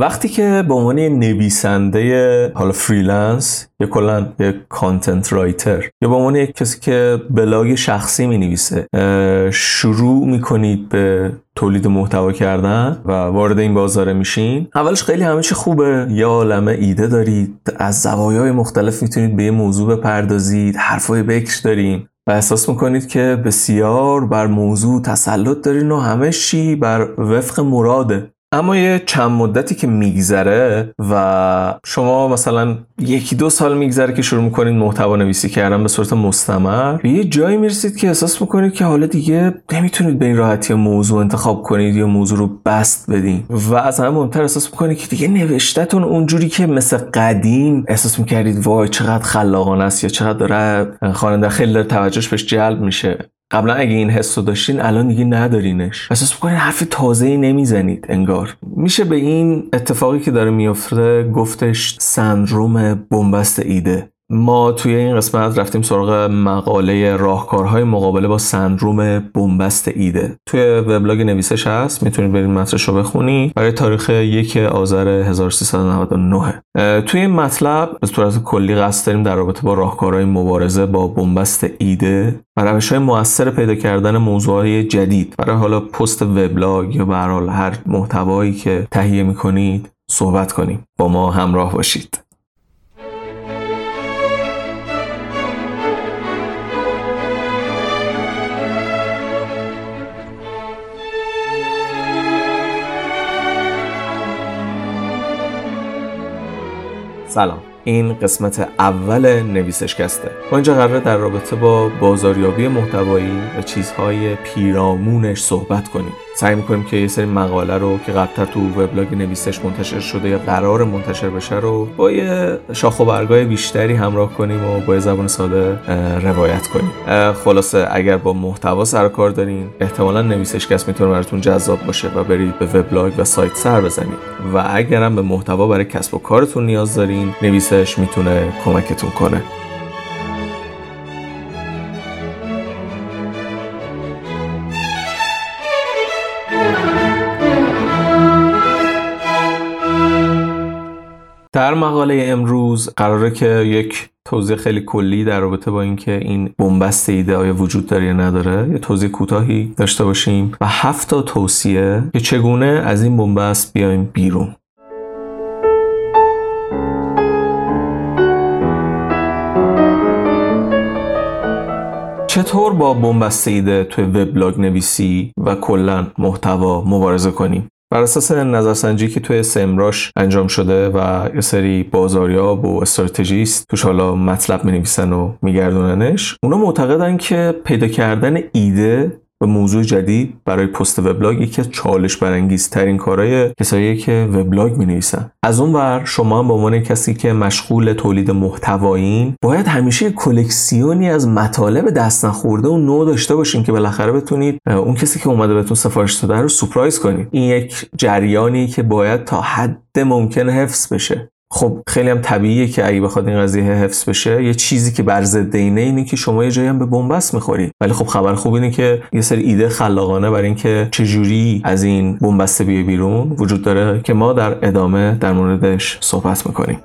وقتی که به عنوان نویسنده حالا freelance یا کلا یک content writer یا به عنوان یک کسی که بلاگ شخصی می نویسه شروع می‌کنید به تولید محتوا کردن و وارد این بازاره میشین. اولش خیلی همه چی خوبه. یه عالمه ایده دارید از زوایای مختلف می‌تونید به یه موضوع بپردازید حرفای بکر داریم و احساس می‌کنید که بسیار بر موضوع تسلط دارین و همه چی بر وفق مراده. اما یه چند مدتی که میگذره و شما مثلا یکی دو سال میگذره که شروع می‌کنید محتوا نویسی کردن به صورت مستمر به یه جایی می‌رسید که احساس می‌کنید که حالا دیگه نمی‌تونید به این راحتی موضوع انتخاب کنید یا موضوع رو بست بدین. و از همه مهمتر احساس می‌کنید که دیگه نوشتهتون اونجوری که مثل قدیم احساس می‌کردید وای چقدر خلاقانه است یا چقدر داره خواننده خیلی توجهش بهش جلب میشه. قبلا اگه این حس رو داشتین الان دیگه ندارینش. احساس می‌کنین حرف تازه ای نمی‌زنید انگار. میشه به این اتفاقی که داره میافته گفتش سندروم بنبست ایده. ما توی این قسمت رفتیم سراغ مقاله راهکارهای مقابله با سندروم بنبست ایده. توی وبلاگ نویسش هست می‌تونید برید متنش رو بخونید. برای تاریخ یک آذر 1399 توی این مطلب به صورت کلی قصد داریم در رابطه با راهکارهای مبارزه با بنبست ایده و روش های موثر پیدا کردن موضوعهای جدید. برای حالا پست وبلاگ یا به هر محتوایی که تهیه می‌کنید صحبت کنیم. با ما همراه باشید. سلام. این قسمت اول نویسشکسته. ما اینجا قراره در رابطه با بازاریابی محتوایی و چیزهای پیرامونش صحبت کنیم. سعی می‌کنیم که یه سری مقاله رو که قبلتر تو وبلاگ نویسش منتشر شده یا قرار منتشر بشه رو با یه شاخ و برگای بیشتری همراه کنیم و با یه زبان ساده روایت کنیم. خلاصه اگر با محتوا سر کار دارین احتمالا نویسشکست می‌تونه براتون جذاب باشه و برید به وبلاگ و سایت سر بزنید. و اگرم به محتوا برای کسب و کارتون نیاز دارین نویسش می‌تونه کمکتون کنه. در مقاله امروز قراره که یک توضیح خیلی کلی در رابطه با اینکه این بنبست ایده آیا وجود داره یا نداره یه توضیح کوتاهی داشته باشیم و هفت تا توصیه که چگونه از این بنبست بیایم بیرون. چطور با بنبست ایده توی وبلاگ نویسی و کلا محتوا مبارزه کنیم؟ بر اساس نظرسنجی که توی سمراش انجام شده و یه سری بازاریاب و استراتژیست توش حالا مطلب می و میگردوننش اونا معتقدن که پیدا کردن ایده و موضوع جدید برای پست وبلاگ یکی از چالش برانگیزترین کارهای کسایی که وبلاگ می نویسن از اون ور شما هم به عنوان کسی که مشغول تولید محتوایین باید همیشه کلکسیونی از مطالب دست نخورده و نو داشته باشین که بالاخره بتونید اون کسی که اومده بهتون سفارش داده رو سورپرایز کنید این یک جریانی که باید تا حد ممکن حفظ بشه. خب خیلی هم طبیعیه که اگه بخواد این قضیه حفظ بشه یه چیزی که بر ضد اینه اینه که شما یه جایی هم به بنبست می‌خورید ولی خب خبر خوب اینه که یه سری ایده خلاقانه برای اینکه چجوری از این بنبسته بیه بیرون وجود داره که ما در ادامه در موردش صحبت می‌کنیم.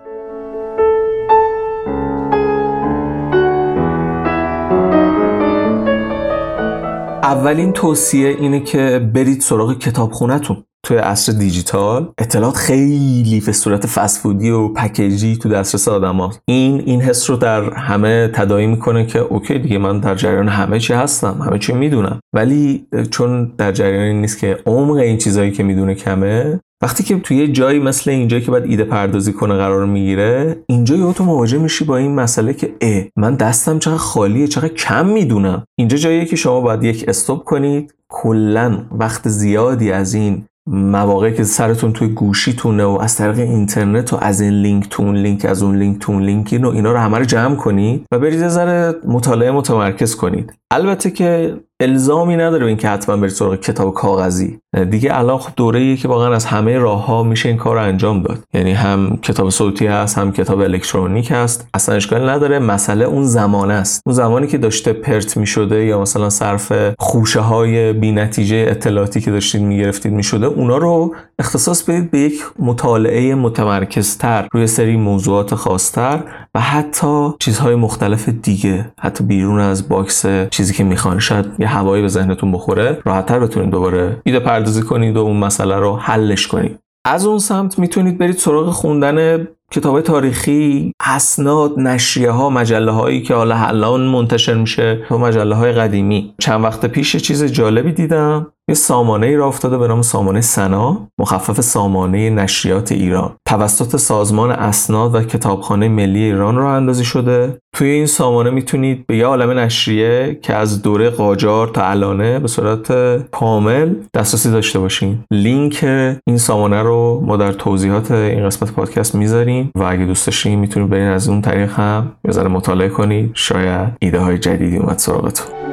اولین توصیه اینه که برید سراغ کتابخونهتون. توی عصر دیجیتال اطلاعات خیلی به صورت فسفودی و پکیجی تو دسترس آدم این این حس رو در همه تدایی می‌کنه که اوکی دیگه من در جریان همه چی هستم همه چی می‌دونم. ولی چون در جریان نیست که عمق این چیزهایی که می‌دونه کمه وقتی که توی جایی مثل اینجایی که باید ایده پردازی کنه قرار می‌گیره اینجا یه تو مواجه میشی با این مسئله که اه من دستم چقدر خالیه چقدر کم می‌دونم. اینجا جاییه که شما باید یک stop کنید. کلا وقت زیادی از این مواقعی که سرتون توی گوشیتونه و از طریق اینترنت و از این لینک تو اون لینک از اون لینک تو اون لینک و اینا رو همه رو جمع کنید و برید ذره مطالعه متمرکز کنید. البته که الزامی نداره اینکه حتما برید سراغ کتاب کاغذی. دیگه الان خب دوره ای که واقعا از همه راه ها میشه این کار رو انجام داد. یعنی هم کتاب صوتی هست هم کتاب الکترونیک هست. اصلا اشکال نداره مسئله اون زمان است. اون زمانی که داشته پرت می‌شده یا مثلا صرف خوشه های بی نتیجه اطلاعاتی که داشتید می‌گرفتید می‌شده اونا رو اختصاص بدید به یک مطالعه متمرکزتر روی سری موضوعات خاصتر و حتی چیزهای مختلف دیگه. حتی بیرون از box چیزی که می‌خوان. شاید یه هوایی به ذهنتون بخوره راحتتر بتونید دوباره ایده پردازی کنید و اون مسئله رو حلش کنید. از اون سمت می‌تونید برید سراغ خوندن کتاب تاریخی اسناد نشریه ها مجله هایی که حالا الان منتشر میشه تو مجله های قدیمی. چند وقت پیش چیز جالبی دیدم. یه سامانه ای را افتاده به نام سامانه سنا مخفف سامانه نشریات ایران. توسط سازمان اسناد و کتابخانه ملی ایران را اندازی شده. توی این سامانه می‌تونید به یه عالم نشریه که از دوره قاجار تا الانه به صورت کامل دسترسی داشته باشین. لینک این سامانه رو ما در توضیحات این قسمت پادکست می‌ذاریم و اگه دوست داشتین می‌تونید برین از اون طریق هم یه مطالعه کنید. شاید ایده های جدیدی اومد سراغتون.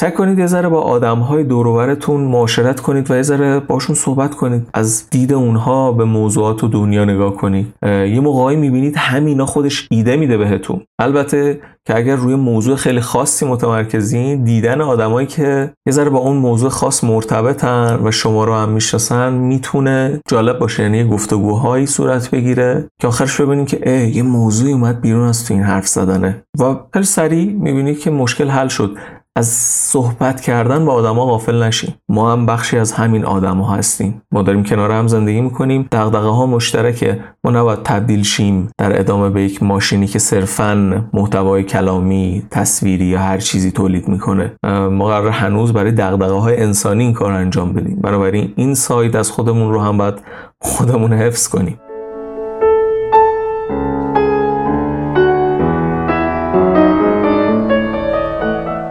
سعی کنید یه ذره با آدم های دوروبرتون معاشرت کنید و یه ذره باشون صحبت کنید. از دید اونها به موضوعات و دنیا نگاه کنید. یه موقعی می‌بینید همینا خودش ایده میده بهتون. البته که اگر روی موضوع خیلی خاصی متمرکزین دیدن آدمایی که یه ذره با اون موضوع خاص مرتبطن و شما رو هم می‌شناسن می‌تونه جالب باشه. یعنی گفتگوهایی صورت بگیره که آخرش ببینید که اه یه موضوعی اومد بیرون از تو این حرف زدنه. و خیلی سریع می‌بینید که مشکل حل شد. از صحبت کردن با آدما غافل نشیم. ما هم بخشی از همین آدما هستیم. ما داریم کنار هم زندگی می‌کنیم. دغدغه ها مشترکه. ما نباید تبدیل شیم در ادامه به یک ماشینی که صرفا محتوای کلامی تصویری یا هر چیزی تولید می‌کنه. ما قرار هنوز برای دغدغه های انسانی این کار انجام بدیم. بنابراین این ساید از خودمون رو هم باید خودمون حفظ کنیم.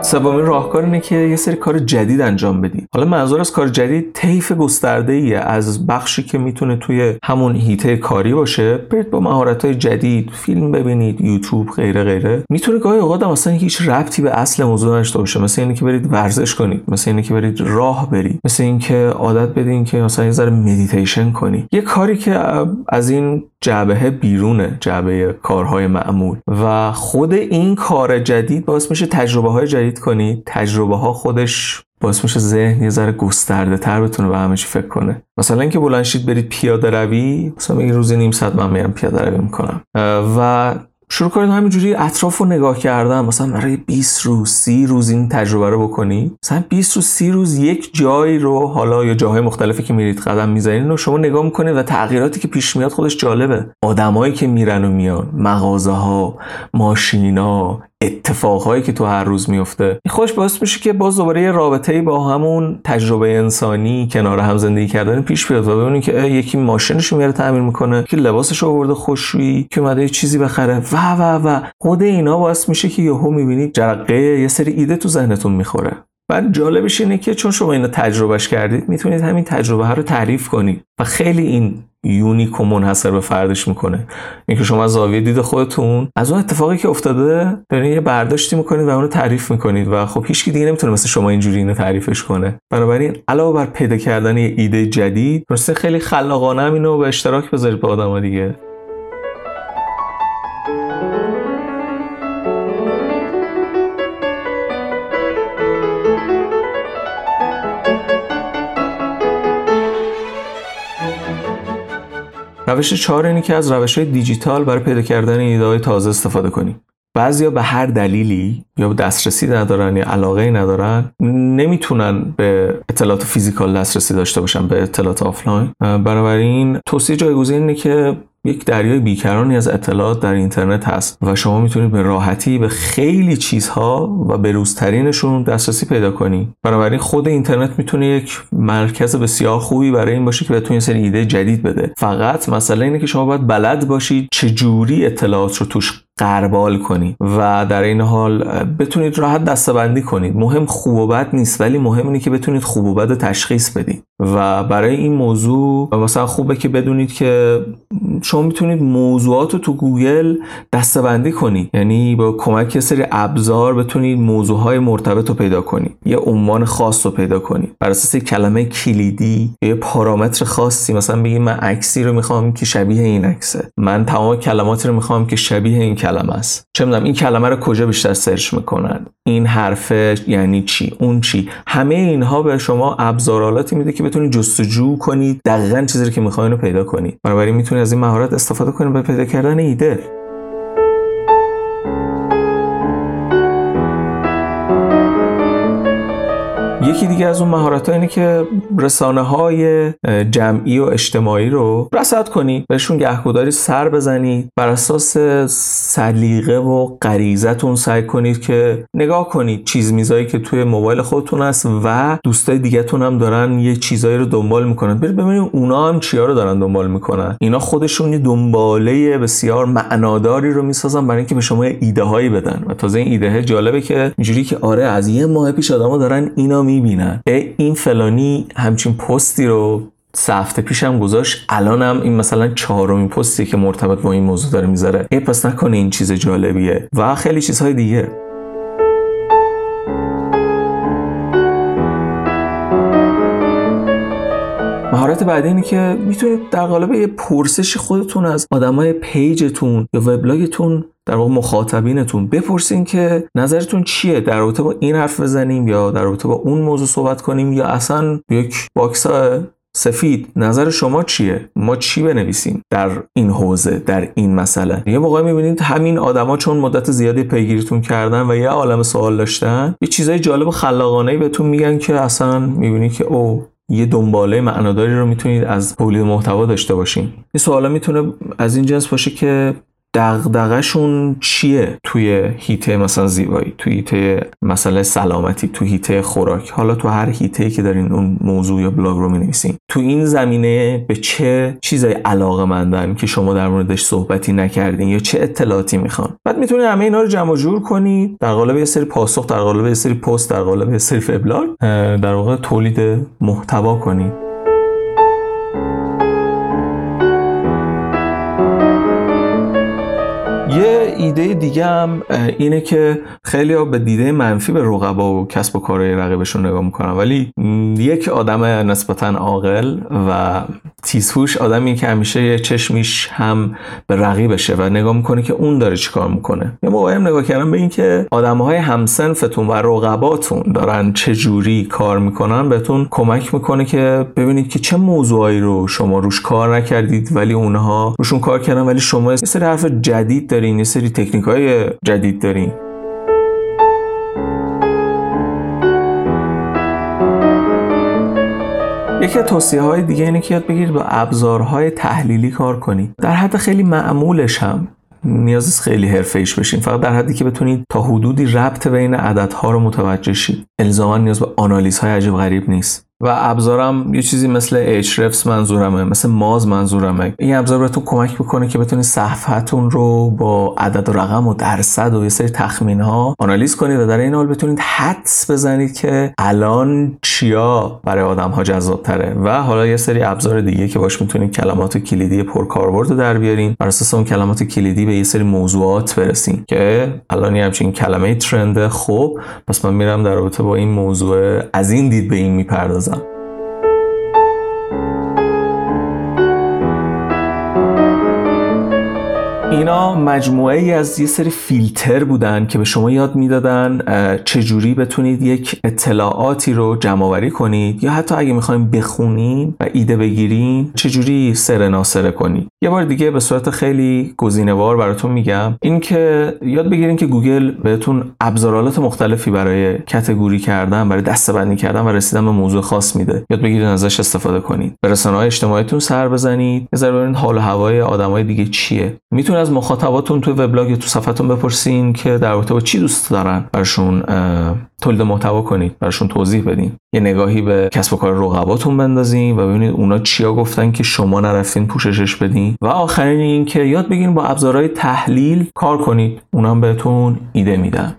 سومین راهکار اینه که یه سری کار جدید انجام بدید حالا منظور از کار جدید طیف گسترده ایه از بخشی که می‌تونه توی همون حیطه کاری باشه برید با مهارت های جدید فیلم ببینید یوتیوب غیره غیره. می‌تونه گاهی اوقات هم اصلا هیچ ربطی به اصل موضوع نداشته باشه. مثل اینکه برید ورزش کنید مثل اینکه برید راه برید مثل اینکه عادت بدین که مثلا یه ذره مدیتیشن کنید یه کاری که از این جعبه بیرونه جعبه کارهای معمول. و خود این کار جدید باعث میشه تجربه های جدید کنید تجربه ها خودش باعث میشه ذهن یه ذره گسترده تر بتونه به همه فکر کنه؟ مثلا اینکه بلند شید برید پیاده روی مثلا این روزی نیم ساعت من میرم پیاده روی می‌کنم. و شروع کنید همینجوری اطراف رو نگاه کردن مثلا برای 20 روز 30 روز این تجربه رو بکنی. مثلا 20 روز 30 روز یک جایی رو حالا یا جاهای مختلفی که میرید قدم می‌زنید و شما نگاه می‌کنید و تغییراتی که پیش میاد خودش جالبه. آدمایی که میرن و میان مغازه ها ماشینا اتفاقهایی که تو هر روز میفته. خوش باعث میشه که باز دوباره یه رابطه با همون تجربه انسانی کنار هم زندگی کردن پیش بیاد و ببینید که یکی ماشینش میاره تعمیر می‌کنه که لباسش آورده خوشویی که اومده چیزی بخره. و و و. خود اینا باعث میشه که یهو می‌بینید جرقه یه سری ایده تو ذهنتون می‌خوره. بعد جالبش اینه که چون شما اینو تجربهش کردید می‌تونید همین تجربه ها رو تعریف کنید و خیلی این یونیک و منحصر به فردش می‌کنه. اینکه شما از زاویه دید خودتون از اون اتفاقی که افتاده دارین یه برداشتی می‌کنید و اونو تعریف می‌کنید و خب هیچ دیگه نمی‌تونه مثل شما اینجوری اینو تعریفش کنه. بنابراین علاوه بر پیدا کردن یه ایده جدید درسته خیلی خلاقانه اینو به اشتراک بذارید با آدم دیگه. روش چهار اینه که از روش های دیجیتال برای پیدا کردن ایده های تازه استفاده کنیم بعضیا به هر دلیلی یا دسترسی ندارن یا علاقه ندارن نمی‌تونن به اطلاعات physical دسترسی داشته باشن به اطلاعات آفلاین. بنابراین توصیه جایگزین اینه که یک دریای بیکرانی از اطلاعات در اینترنت هست و شما می‌تونید به راحتی به خیلی چیزها و به روزترینشون دسترسی پیدا کنید بنابراین خود اینترنت می‌تونه یک مرکز بسیار خوبی برای این باشه که بهتون یه سری ایده جدید بده. فقط مسئله اینه که شما باید بلد باشید چه جوری اطلاعات رو توش غربال کنید و در عین حال بتونید راحت دسته‌بندی کنید. مهم خوب و بد نیست ولی مهم اینه که بتونید خوب و بد تشخیص بدید. و برای این موضوع مثلا خوبه که بدونید که شما می‌تونید موضوعات رو تو گوگل دسته‌بندی کنید یعنی با کمک یه سری ابزار بتونید موضوعهای مرتبط رو پیدا کنید یه عنوان خاص رو پیدا کنید بر اساس کلمه کلیدی یه پارامتر خاصی. مثلا بگید من عکسی رو می‌خوام که شبیه این عکسه. من تمام کلماتی رو می‌خوام که شبیه این کلمه است. چه می‌دونم این کلمه رو کجا بیشتر search می‌کنن؟ این حرف یعنی چی؟ اون چی؟ همه اینها به شما ابزارالاتی میده که بتونید جستجو کنید دقیقا چیزی که می‌خواین رو پیدا کنید بنابراین می‌تونید از این مهارت استفاده کنید به پیدا کردن ایده. یکی دیگه از اون مهارت اینه که رسانه های جمعی و اجتماعی رو رصد کنی بهشون گهگوداری سر بزنید بر اساس سلیقه و غریزتون سعی کنید که نگاه کنید چیز میزایی که توی موبایل خودتون هست و دوستای دیگهتون هم دارن یه چیزایی رو دنبال می‌کنن. برید ببینید اونا هم چیا رو دارن دنبال می‌کنن. اینا خودشون یه دنباله بسیار معناداری رو می‌سازن برای اینکه به شما ایده هایی بدن. و تازه این ایده جالبه که اینجوری که آره از یه ماه پیش آدما دارن اینا می‌بینن. این فلانی همچین پستی رو سه هفته پیشم گذاشت الانم این مثلا چهارمین پستی که مرتبط با این موضوع داره می‌ذاره. ای پس نکنه این چیز جالبیه. و خیلی چیزهای دیگه. مهارت بعدی اینه که می‌تونید در قالب یه پرسش خودتون از آدمای page تون یا وبلاگتون در واقع مخاطبینتون بپرسین که نظرتون چیه؟ در رابطه با این حرف بزنیم یا در رابطه با اون موضوع صحبت کنیم یا اصلا یک box سفید نظر شما چیه؟ ما چی بنویسیم در این حوزه در این مسئله؟ یه موقع می‌بینید همین آدما چون مدت زیادی پیگیریتون کردن و یه عالم سوال داشتن یه چیزای جالب و خلاقانه بهتون میگن که اصلا می‌بینید که او یه دنباله معناداری رو می‌تونید از تولید محتوا داشته باشین. این سوالا می‌تونه از این جنس باشه که دغدغه‌شون چیه توی هیته مثلا زیبایی توی هیته مسئله سلامتی توی هیته خوراک؟ حالا تو هر هیته که دارین اون موضوع یا بلاگ رو می‌نویسین تو این زمینه به چه چیزای علاقه مندن که شما در موردش صحبتی نکردین یا چه اطلاعاتی می‌خوان؟ بعد می‌تونید همه اینا رو جمع جور کنید در قالب یه سری پاسخ در قالب یه سری پست در قالب یه سری فبلاگ در واقع تولید محتوا کنید ایده دیگه هم اینه که خیلی ها به دیده منفی به رقبا و کسب و کارهای رقیبشون نگاه می‌کنن. ولی یک آدم نسبتا عاقل و تیزهوش آدمی که همیشه یه چشمیش هم به رقیبشه و نگاه می‌کنه که اون داره چیکار می‌کنه. موقعی هم نگاه کردم به اینکه آدمهای همسنفتون و رقباتون دارن چه جوری کار می‌کنن بهتون کمک می‌کنه که ببینید که چه موضوعایی رو شما روش کار نکردید ولی اونها روشون کار کردن ولی شما یه سری حرف جدید دارین یه سری تکنیک های جدید دارین. یکی از توصیه های دیگه اینه که یاد بگیرید با ابزارهای تحلیلی کار کنید. در حد خیلی معمولش هم نیاز خیلی حرفه ایش بشین. فقط در حدی که بتونید تا حدودی ربط بین عددها رو متوجه شید. الزاما نیاز به آنالیز های عجیب غریب نیست. و ابزارم یه چیزی مثل Ahrefs منظورمه مثل ماز منظورمه. این ابزار بهتون کمک می‌کنه که بتونید صفحتون رو با عدد و رقم و درصد و یه سری تخمین ها آنالیز کنید و در این حال بتونید حدس بزنید که الان چیا برای آدم ها جذاب تره و حالا یه سری ابزار دیگه که باش می‌تونید کلمات کلیدی پرکاربرد رو در بیارین. بر اساس اون کلمات کلیدی به یه سری موضوعات برسین که الان یه همچین کلمه ترنده خب پس من میرم در رابطه با این موضوع از این دید به این می‌پردازم. اینا مجموعه ای از یه سری فیلتر بودن که به شما یاد می‌دادن چجوری بتونید یک اطلاعاتی رو جمع آوری کنید یا حتی اگه می‌خوایم بخونین و ایده بگیرین چجوری سر ناسره کنید؟ یه بار دیگه به صورت خیلی گزینه‌وار براتون میگم. اینکه یاد بگیرین که گوگل بهتون ابزارالات مختلفی برای کتگوری کردن برای دسته‌بندی کردن و رسیدن به موضوع خاص میده. یاد بگیرین ازش استفاده کنید. به رسانه‌های اجتماعیتون سر بزنید. یه حال و هوای آدمای دیگه چیه. می‌تونه از مخاطباتون تو وبلاگ تو صفحتون بپرسین که در رابطه با چی دوست دارن براشون تولید محتوا کنید براشون توضیح بدین. یه نگاهی به کسب و کار رقباتون بندازین و ببینید اونا چیا گفتن که شما نرفتین پوششش بدین. و آخرین این که یاد بگیرین با ابزارهای تحلیل کار کنید. اونا بهتون ایده میدن.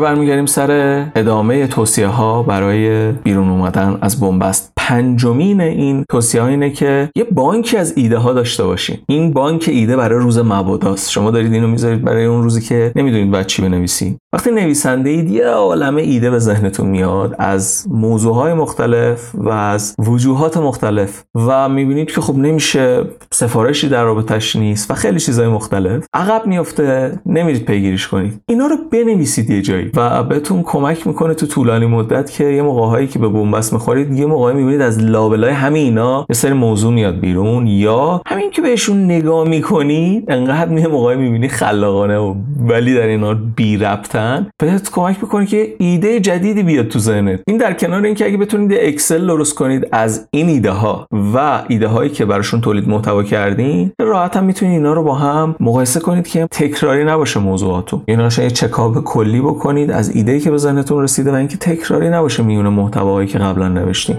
دوباره برمیگردیم سر ادامه توصیه ها برای بیرون اومدن از بنبست. پنجمین این توصیه اینه که یه بانکی از ایده ها داشته باشین. این بانک ایده برای روز مباداست. شما دارید اینو می‌ذارید برای اون روزی که نمی‌دونید بعد چی بنویسید وقتی نویسنده اید یه عالمه ایده به ذهنتون میاد از موضوع های مختلف و از وجوهات مختلف و می‌بینید که خب نمیشه سفارشی در رابطش نیست و خیلی چیزهای مختلف. عقب میفته نمیرید پیگیریش کنید. اینا رو بنویسید یه جایی و بهتون کمک می‌کنه تو طولانی مدت که یه موقعهایی که به بنبست می‌خورید یه موقعی می‌بینید از لابلای همین اینا یه سری موضوع میاد بیرون یا همین که بهشون نگاه می‌کنید انقدر یه موقعی می‌بینی خلاقانه و ولی در اینا بی ربطن. بهت کمک می‌کنه که ایده جدیدی بیاد تو ذهنت. این در کنار اینکه اگه بتونید اکسل درست کنید از این ایده ها و ایده هایی که براشون تولید محتوا کردین راحت هم می‌تونید اینا رو با هم مقایسه کنید که تکراری نباشه موضوعاتون. اینا یه چکاپ کلی بکنید از ایده که به ذهنتون رسیده و اینکه تکراری نباشه میونه محتوایی که قبلا نوشتیم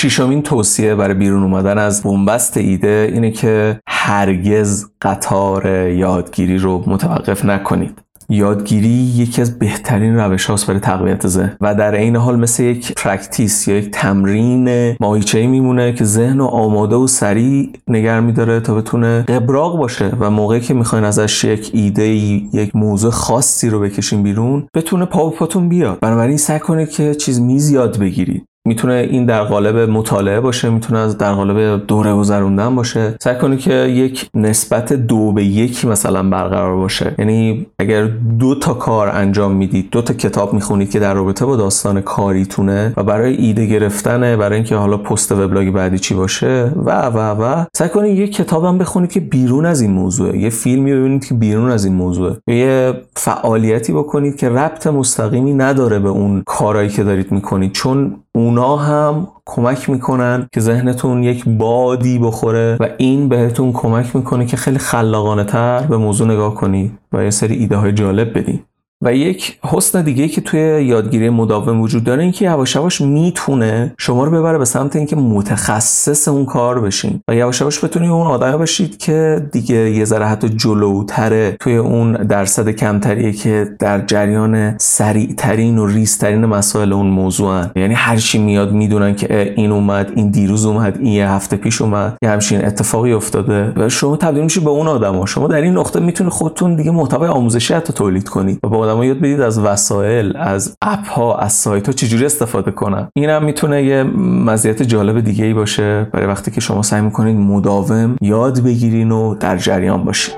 شیشمین توصیه برای بیرون اومدن از بن‌بست ایده اینه که هرگز قطار یادگیری رو متوقف نکنید. یادگیری یکی از بهترین روش هاست برای تقویت ذهن و در عین حال مثل یک practice یا یک تمرین ماهیچه میمونه که ذهن و آماده و سریع نگه میداره تا بتونه قبراق باشه و موقعی که می‌خواین ازش یک ایده یک موضوع خاصی رو بکشین بیرون بتونه پا به پاتون بیاد. بنابراین سعی کنید که چیز میز یاد بگیرید. می‌تونه این در قالب مطالعه باشه می‌تونه از در قالب دوره گذروندن باشه. سعی کنید که یک نسبت دو به یکی مثلا برقرار باشه. یعنی اگر دو تا کار انجام می‌دید دو تا کتاب می‌خونید که در رابطه با داستان کاریتونه و برای ایده گرفتنه برای اینکه حالا پست وبلاگ بعدی چی باشه و و و سعی کنید یک کتابم بخونید که بیرون از این موضوعه. یه فیلمی ببینید که بیرون از این موضوعه. یه فعالیتی بکنید که ربط مستقیمی نداره به اون کارایی که دارید می‌کنید. چون اونا هم کمک می‌کنن که ذهنتون یک بادی بخوره و این بهتون کمک می‌کنه که خیلی خلاقانه تر به موضوع نگاه کنید و یه سری ایده های جالب بدید و یک حسن دیگه که توی یادگیری مداوم وجود داره این که یواش یواش می‌تونه شما رو ببره به سمت اینکه متخصص اون کار بشین و یواش یواش بتونید اون آدمی باشید که دیگه یه ذره حتی جلوتره توی اون درصد کمتریه که در جریان سریعترین و ریزترین مسائل اون موضوعن. یعنی هر چی میاد می‌دونن که این اومد این دیروز اومد این یه هفته پیش اومد یه همچین اتفاقی افتاده و شما تبدیل میشید به اون آدما. شما در این نقطه می‌تونید خودتون دیگه محتوای آموزشی حتی تولید کنید و با آدما یاد بدید از وسایل از اپ ها از سایت ها چجوری استفاده کنن. این هم می‌تونه یه مزیت جالب دیگه ای باشه برای وقتی که شما سعی می‌کنید مداوم یاد بگیرین و در جریان باشین.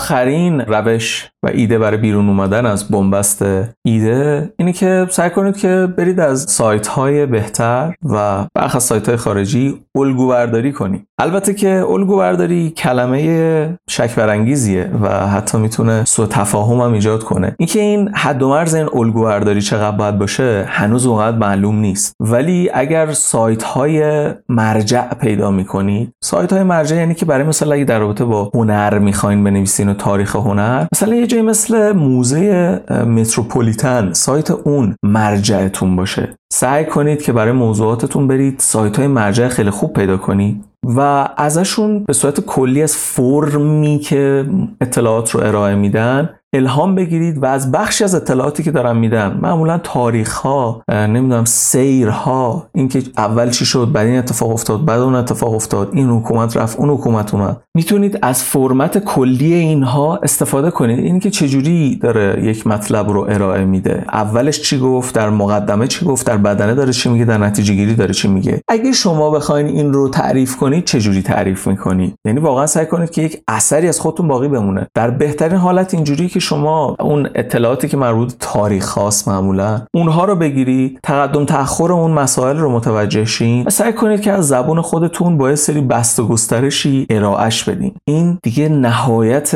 آخرین روش و ایده برای بیرون اومدن از بنبست ایده اینه که سعی کنید که برید از سایت های بهتر و برخ از سایت های خارجی الگو برداری کنید. البته که الگو برداری کلمه شک برانگیزیه و حتی می‌تونه سوء تفاهم هم ایجاد کنه. اینکه این حد و مرز این الگو برداری چقدر باید باشه هنوز اونقدر معلوم نیست. ولی اگر سایت های مرجع پیدا می‌کنید سایت های مرجع یعنی که برای مثلا اگه در رابطه با هنر می‌خواین بنویسین تاریخ هنر. مثلا یه جایی مثل موزه متروپولیتن سایت اون مرجعتون باشه. سعی کنید که برای موضوعاتتون برید سایت های مرجع خیلی خوب پیدا کنید. و ازشون به صورت کلی از فرمی که اطلاعات رو ارائه میدن الهام بگیرید و از بخشی از اطلاعاتی که دارم میدن. معمولا تاریخ ها نمی‌دونم سیرها اینکه اول چی شد بعد این اتفاق افتاد بعد اون اتفاق افتاد این حکومت رفت اون حکومت اومد. می‌تونید از فرمت کلی اینها استفاده کنید. اینکه چجوری داره یک مطلب رو ارائه میده. اولش چی گفت در مقدمه چی گفت در بدنه داره چی میگه در نتیجه گیری داره چی میگه. اگه شما بخواین این رو تعریف کنید چجوری تعریف می‌کنید یعنی واقعا سعی کنید که یک اثری از خودتون باقی بمونه. در بهترین حالت اینجوری که شما اون اطلاعاتی که مربوط تاریخ خاص معمولا اونها رو بگیرید تقدم تاخر اون مسائل رو متوجه شین و سعی کنید که از زبون خودتون با سری بست و گسترشی ارائهش بدین. این دیگه نهایت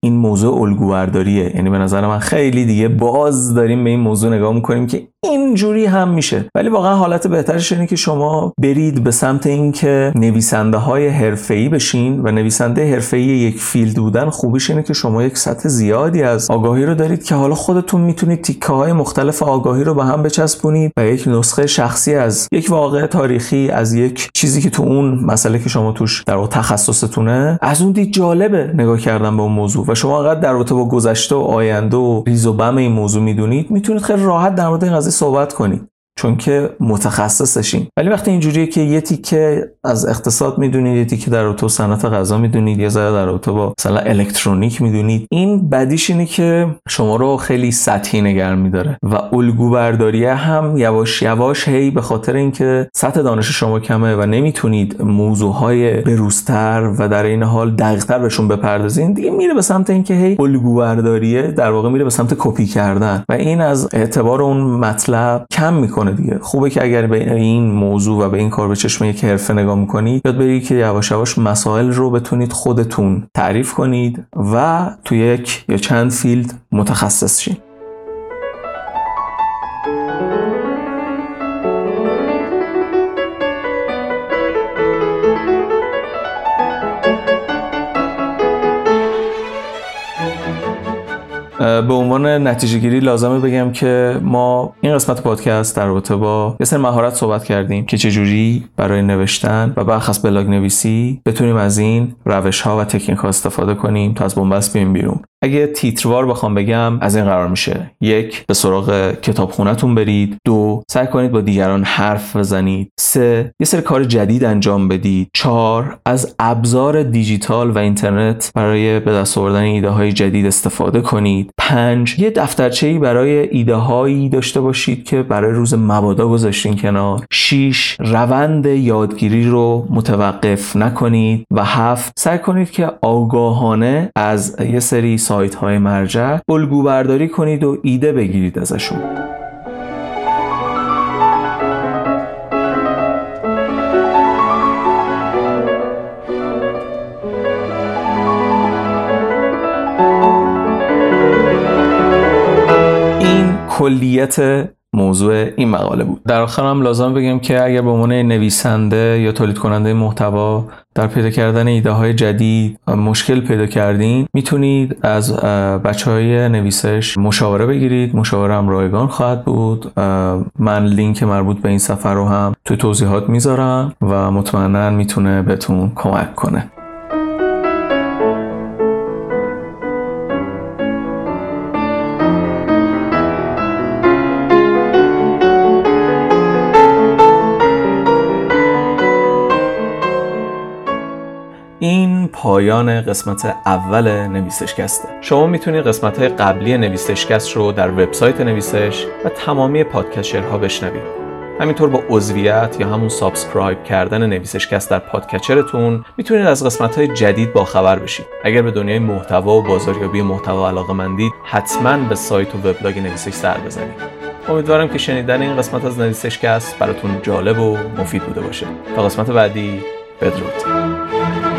این موضوع الگوبرداریه. یعنی به نظر من خیلی دیگه باز داریم به این موضوع نگاه می‌کنیم که اینجوری هم میشه. ولی واقعا حالت بهترش اینه که شما برید به سمت اینکه نویسنده های حرفه‌ای بشین و نویسنده حرفه‌ای یک field بودن خوبیش اینه که شما یک سطح زیادی از آگاهی رو دارید که حالا خودتون می‌تونید تیکه های مختلف آگاهی رو به هم بچسبونید و یک نسخه شخصی از یک واقع تاریخی از یک چیزی که تو اون مسئله که شما توش در تخصصتونه از اون دید جالبه نگاه کردن به اون موضوع. و شما انقدر در رابطه با گذشته و آینده و زیر و بم این موضوع می‌دونید می‌تونید خیلی راحت در مورد این قضیه صحبت کنید. چون که متخصصشین ولی وقتی اینجوریه که یه تیکه از اقتصاد می‌دونید یه تیکه در رابطه صنعت غذا می‌دونید یه ذره در رابطه با مثلا الکترونیک می‌دونید. این بدیش اینه که شما رو خیلی سطحی نگر میداره و الگو برداری هم یواش یواش هی به خاطر اینکه سطح دانش شما کمه و نمی‌تونید موضوعهای بروزتر و در عین حال دقیقتر بهشون بپردازین دیگه میره به سمت اینکه هی الگو برداریه در واقع میره به سمت کپی کردن. و این از اعتبار اون مطلب کم می‌کنه. دیگه. خوبه که اگر به این موضوع و به این کار به چشم یک حرفه نگاه می‌کنید یاد بگیرید که یواش یواش مسائل رو بتونید خودتون تعریف کنید و تو یک یا چند field متخصص شید. به عنوان نتیجه گیری لازمه بگم که ما این قسمت پادکست در رابطه با یه سری مهارت صحبت کردیم که چجوری برای نوشتن و برخص بلاگ نویسی بتونیم از این روش ها و تکنیک ها استفاده کنیم تا از بنبست بیایم بیرون. اگه تیتروار بخوام بگم از این قرار میشه. یک به سراغ کتابخونهتون برید. دو سعی کنید با دیگران حرف بزنید. سه یه سری کار جدید انجام بدید. چهار از ابزار دیجیتال و اینترنت برای به دست آوردن ایده های جدید استفاده کنید. پنج یه دفترچه برای ایده هایی داشته باشید که برای روز مبادا گذاشتین کنار. شیش روند یادگیری رو متوقف نکنید. و هفت سعی کنید که آگاهانه از یه سری سایت های مرجع الگو برداری کنید و ایده بگیرید ازشون. این کلیت موضوع این مقاله بود. در آخر هم لازم بگم که اگر به عنوان نویسنده یا تولید کننده محتوا در پیدا کردن ایده های جدید مشکل پیدا کردین می‌تونید از بچه های نویسش مشاوره بگیرید. مشاوره هم رایگان خواهد بود. من لینک مربوط به این سفر رو هم توی توضیحات می‌ذارم و مطمئنا می‌تونه بهتون کمک کنه. پایان قسمت اول نویسش‌کسته شما می‌تونید قسمت های قبلی نویسش‌کست رو در وبسایت نویسش و تمامی podcatcher ها بشنوید همینطور با عضویت یا همون subscribe کردن نویسش‌کست در podcatcher تون می‌تونید از قسمت های جدید با خبر بشید. اگر به دنیای محتوا و بازاریابی محتوا علاقه مندید حتما به سایت و وبلاگ نویسش سر بزنید. امیدوارم که شنیدن این قسمت از نویسش‌کست براتون جالب و مفید بوده باشه. تا قسمت بعدی بدرود.